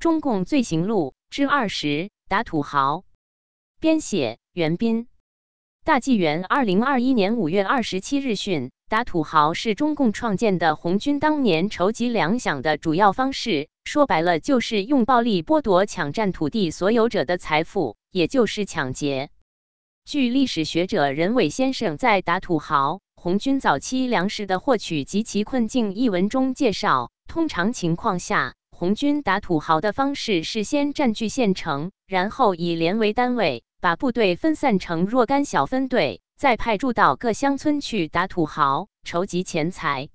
中共罪行录》之二十，打土豪。编写：袁斌。大纪元二零二一年五月二十七日讯，打土豪是中共创建的红军当年筹集粮饷的主要方式。说白了，就是用暴力剥夺、抢占土地所有者的财富，也就是抢劫。据历史学者任伟先生在《打土豪：红军早期粮食的获取及其困境》一文中介绍，通常情况下，红军打土豪的方式是先占据县城，然后以连为单位。把部队分散成若干小分队，再派驻到各乡村去打土豪，筹集钱财。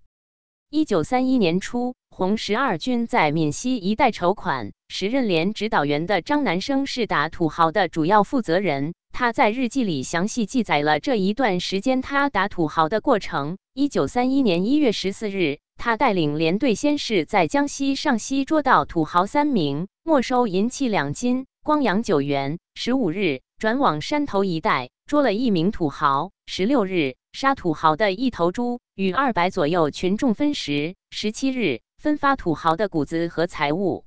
一九三一年初，红十二军在闽西一带筹款，时任连指导员的张南生是打土豪的主要负责人。他在日记里详细记载了这一段时间他打土豪的过程。一九三一年一月十四日，他带领连队先是在江西上溪捉到土豪三名，没收银器两斤、光洋九元。十五日。转往山头一带捉了一名土豪，十六日杀土豪的一头猪，与二百左右群众分食。十七日分发土豪的谷子和财物。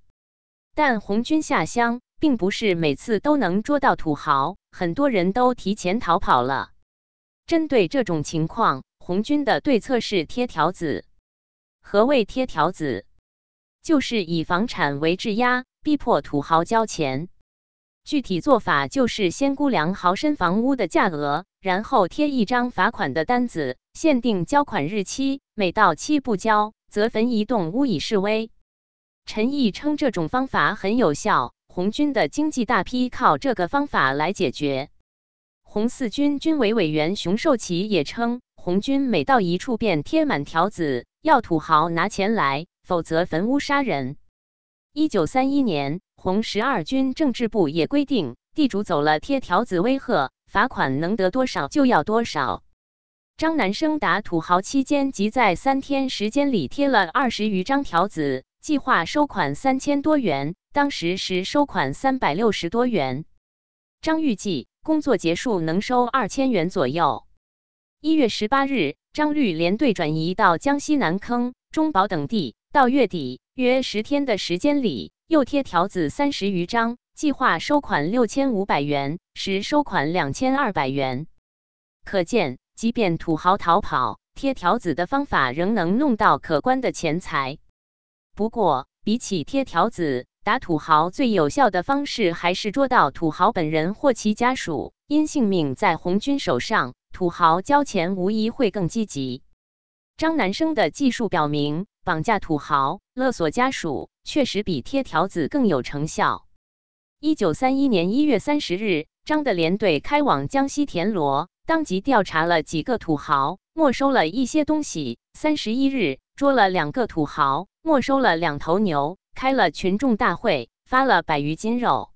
但红军下乡并不是每次都能捉到土豪，很多人都提前逃跑了。针对这种情况，红军的对策是贴条子。何谓贴条子？就是以房产为质押，逼迫土豪交钱。具体做法就是先估量豪绅房屋的价额，然后贴一张罚款的单子，限定交款日期，每到期不交，则焚一栋屋以示威。陈毅称这种方法很有效，红军的经济大批靠这个方法来解决。红四军军委委员熊寿奇也称，红军每到一处便贴满条子，要土豪拿钱来，否则焚屋杀人。一九三一年。红十二军政治部也规定，地主走了贴条子威吓，罚款能得多少就要多少。张南生打土豪期间，即在三天时间里贴了二十余张条子，计划收款三千多元，当时实收款三百六十多元。张预计工作结束能收二千元左右。一月十八日，张律连队转移到江西南坑、中堡等地，到月底约十天的时间里。又贴条子三十余张，计划收款六千五百元，实收款两千二百元。可见，即便土豪逃跑，贴条子的方法仍能弄到可观的钱财。不过，比起贴条子，打土豪最有效的方式还是捉到土豪本人或其家属。因性命在红军手上，土豪交钱无疑会更积极。张南生的技术表明，绑架土豪、勒索家属。确实比贴条子更有成效。一九三一年一月三十日，张的连队开往江西田螺，当即调查了几个土豪，没收了一些东西。三十一日，捉了两个土豪，没收了两头牛，开了群众大会，发了百余斤肉。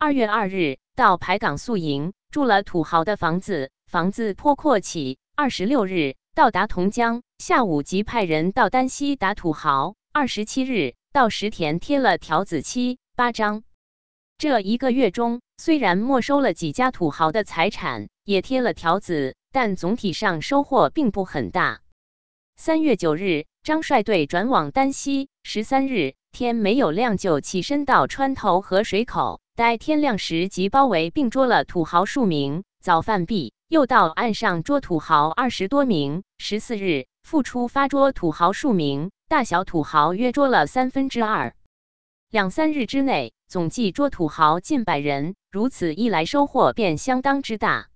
二月二日，到排岗宿营，住了土豪的房子，房子颇阔气。二十六日，到达同江，下午即派人到丹溪打土豪。二十七日。到石田贴了条子七八张，这一个月中，虽然没收了几家土豪的财产，也贴了条子，但总体上收获并不很大。三月九日，张率队转往丹溪。十三日天没有亮，就起身到川头河水口，待天亮时即包围并捉了土豪数名。早饭毕，又到岸上捉土豪二十多名。十四日复出发捉土豪数名。大小土豪约捉了三分之二，两三日之内，总计捉土豪近百人。如此一来，收获便相当之大。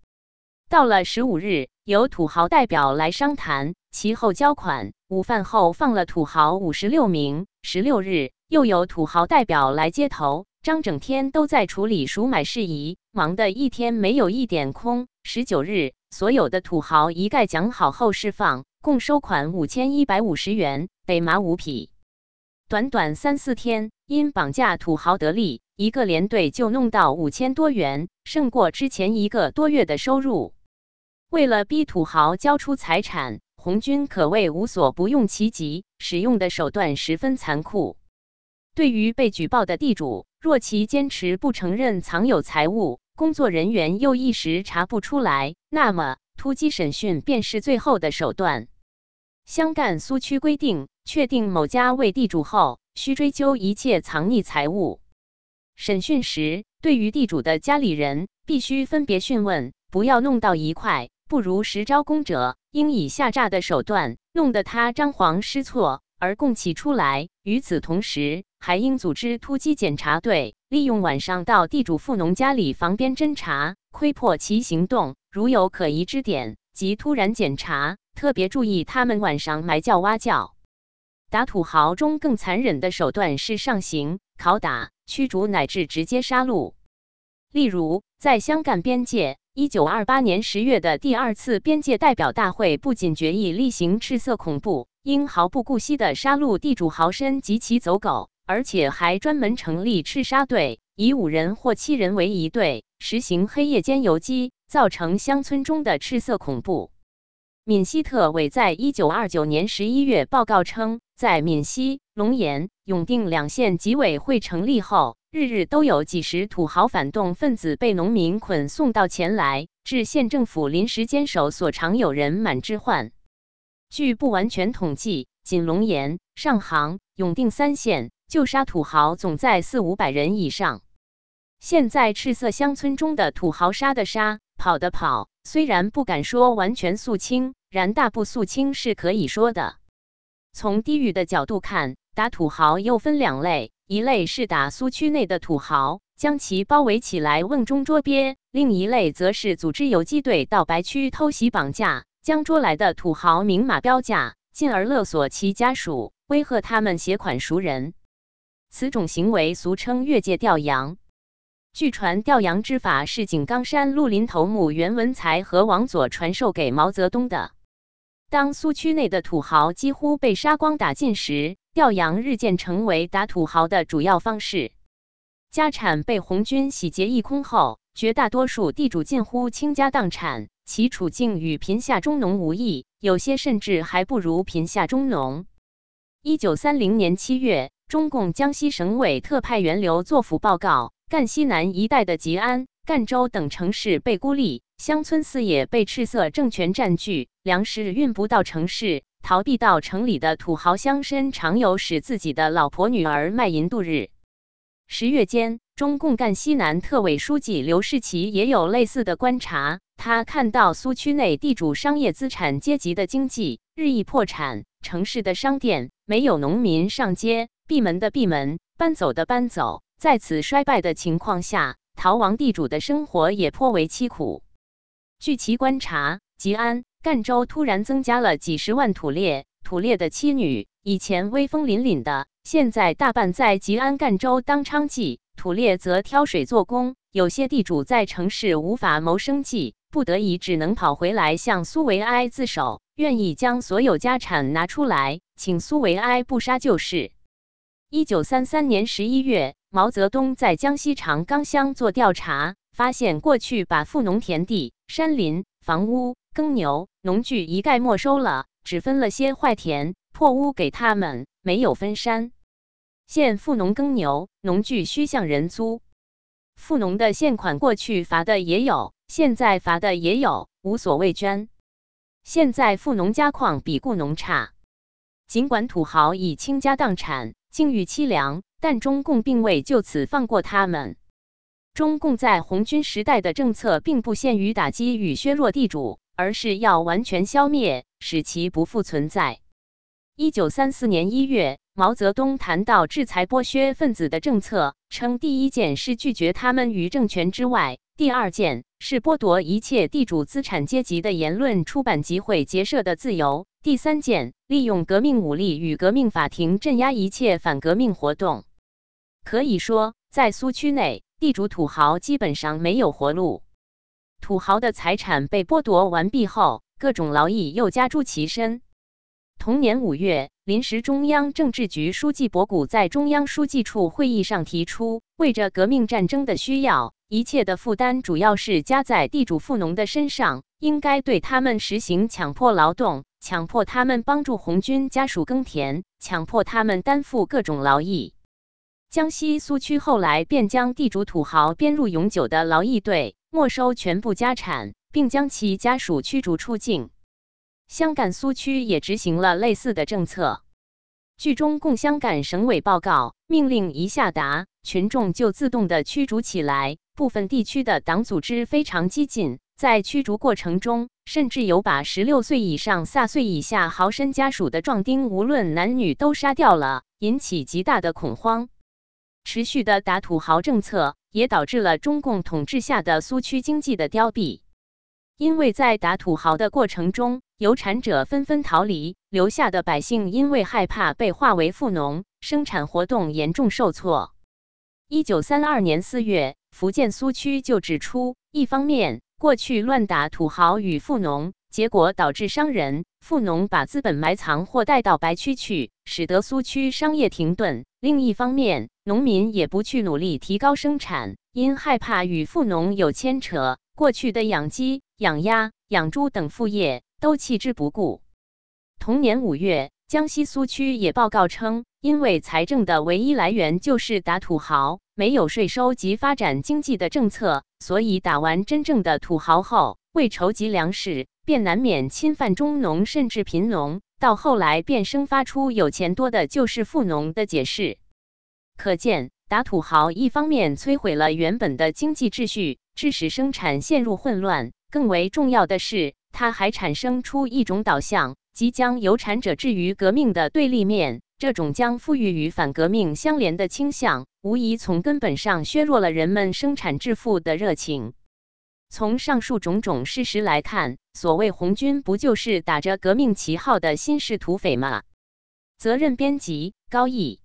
到了十五日，有土豪代表来商谈，其后交款。午饭后放了土豪五十六名。十六日，又有土豪代表来接头。张整天都在处理赎买事宜，忙得一天没有一点空。十九日，所有的土豪一概讲好后释放。共收款五千一百五十元，北马五匹。短短三四天，因绑架土豪得利，一个连队就弄到五千多元，胜过之前一个多月的收入。为了逼土豪交出财产，红军可谓无所不用其极，使用的手段十分残酷。对于被举报的地主，若其坚持不承认藏有财物，工作人员又一时查不出来，那么突击审讯便是最后的手段。湘赣苏区规定，确定某家为地主后，需追究一切藏匿财物。审讯时，对于地主的家里人，必须分别讯问，不要弄到一块。不如实招供者，应以下诈的手段，弄得他张皇失措而供起出来。与此同时，还应组织突击检查队，利用晚上到地主富农家里房边侦查，窥破其行动。如有可疑之点，即突然检查，特别注意他们晚上埋叫挖叫。打土豪中更残忍的手段是上刑、拷打、驱逐乃至直接杀戮。例如，在湘赣边界。一九二八年十月的第二次边界代表大会，不仅决议厉行赤色恐怖，应毫不顾惜地杀戮地主豪绅及其走狗，而且还专门成立赤杀队，以五人或七人为一队，实行黑夜间游击，造成乡村中的赤色恐怖。闽西特委在一九二九年十一月报告称，在闽西、龙岩、永定两县纪委会成立后。日日都有几十土豪反动分子被农民捆送到前来，至县政府临时坚守所常有人满之患。据不完全统计，仅龙岩、上杭、永定三县就杀土豪总在四五百人以上。现在赤色乡村中的土豪杀的杀，跑的跑，虽然不敢说完全肃清，然大部肃清是可以说的。从地域的角度看，打土豪又分两类。一类是打苏区内的土豪，将其包围起来瓮中捉鳖；另一类则是组织游击队到白区偷袭绑架，将捉来的土豪明码标价，进而勒索其家属，威吓他们携款赎人。此种行为俗称越界调羊。据传，调羊之法是井冈山绿林头目袁文才和王佐传授给毛泽东的。当苏区内的土豪几乎被杀光打尽时，调羊日渐成为打土豪的主要方式，家产被红军洗劫一空后，绝大多数地主近乎倾家荡产，其处境与贫下中农无异，有些甚至还不如贫下中农。一九三零年七月，中共江西省委特派员刘作甫报告，赣西南一带的吉安、赣州等城市被孤立，乡村四野被赤色政权占据，粮食运不到城市。逃避到城里的土豪乡绅，常有使自己的老婆女儿卖淫度日。十月间，中共赣西南特委书记刘士奇也有类似的观察。他看到苏区内地主商业资产阶级的经济日益破产，城市的商店没有农民上街，闭门的闭门，搬走的搬走。在此衰败的情况下，逃亡地主的生活也颇为凄苦。据其观察，吉安。赣州突然增加了几十万土猎，土猎的妻女以前威风凛凛的，现在大半在吉安、赣州当娼妓，土猎则挑水做工。有些地主在城市无法谋生计，不得已只能跑回来向苏维埃自首，愿意将所有家产拿出来，请苏维埃不杀就是。一九三三年十一月，毛泽东在江西长冈乡做调查，发现过去把富农田地、山林、房屋。耕牛农具一概没收了，只分了些坏田破屋给他们，没有分山。现富农耕牛农具需向人租，富农的现款过去罚的也有，现在罚的也有，无所谓捐。现在富农家况比雇农差，尽管土豪已倾家荡产，境遇凄凉，但中共并未就此放过他们。中共在红军时代的政策并不限于打击与削弱地主。而是要完全消灭，使其不复存在。一九三四年一月，毛泽东谈到制裁剥削分子的政策，称第一件是拒绝他们于政权之外；第二件是剥夺一切地主资产阶级的言论、出版、集会、结社的自由；第三件，利用革命武力与革命法庭镇压一切反革命活动。可以说，在苏区内，地主土豪基本上没有活路。土豪的财产被剥夺完毕后，各种劳役又加诸其身。同年五月，临时中央政治局书记博古在中央书记处会议上提出，为着革命战争的需要，一切的负担主要是加在地主富农的身上，应该对他们实行强迫劳动，强迫他们帮助红军家属耕田，强迫他们担负各种劳役。江西苏区后来便将地主土豪编入永久的劳役队。没收全部家产，并将其家属驱逐出境。湘赣苏区也执行了类似的政策。据中共湘赣省委报告，命令一下达，群众就自动的驱逐起来。部分地区的党组织非常激进，在驱逐过程中，甚至有把十六岁以上、卅岁以下豪绅家属的壮丁，无论男女都杀掉了，引起极大的恐慌。持续的打土豪政策，也导致了中共统治下的苏区经济的凋敝。因为在打土豪的过程中，有产者纷纷逃离，留下的百姓因为害怕被划为富农，生产活动严重受挫。一九三二年四月，福建苏区就指出，一方面过去乱打土豪与富农，结果导致商人、富农把资本埋藏或带到白区去，使得苏区商业停顿；另一方面，农民也不去努力提高生产，因害怕与富农有牵扯，过去的养鸡。养鸭、养猪等副业都弃之不顾。同年五月，江西苏区也报告称，因为财政的唯一来源就是打土豪，没有税收及发展经济的政策，所以打完真正的土豪后，为筹集粮食，便难免侵犯中农甚至贫农。到后来，便生发出有钱多的就是富农的解释。可见，打土豪一方面摧毁了原本的经济秩序，致使生产陷入混乱。更为重要的是，它还产生出一种导向，即将有产者置于革命的对立面。这种将富裕与反革命相连的倾向，无疑从根本上削弱了人们生产致富的热情。从上述种种事实来看，所谓红军，不就是打着革命旗号的新式土匪吗？责任编辑：高毅。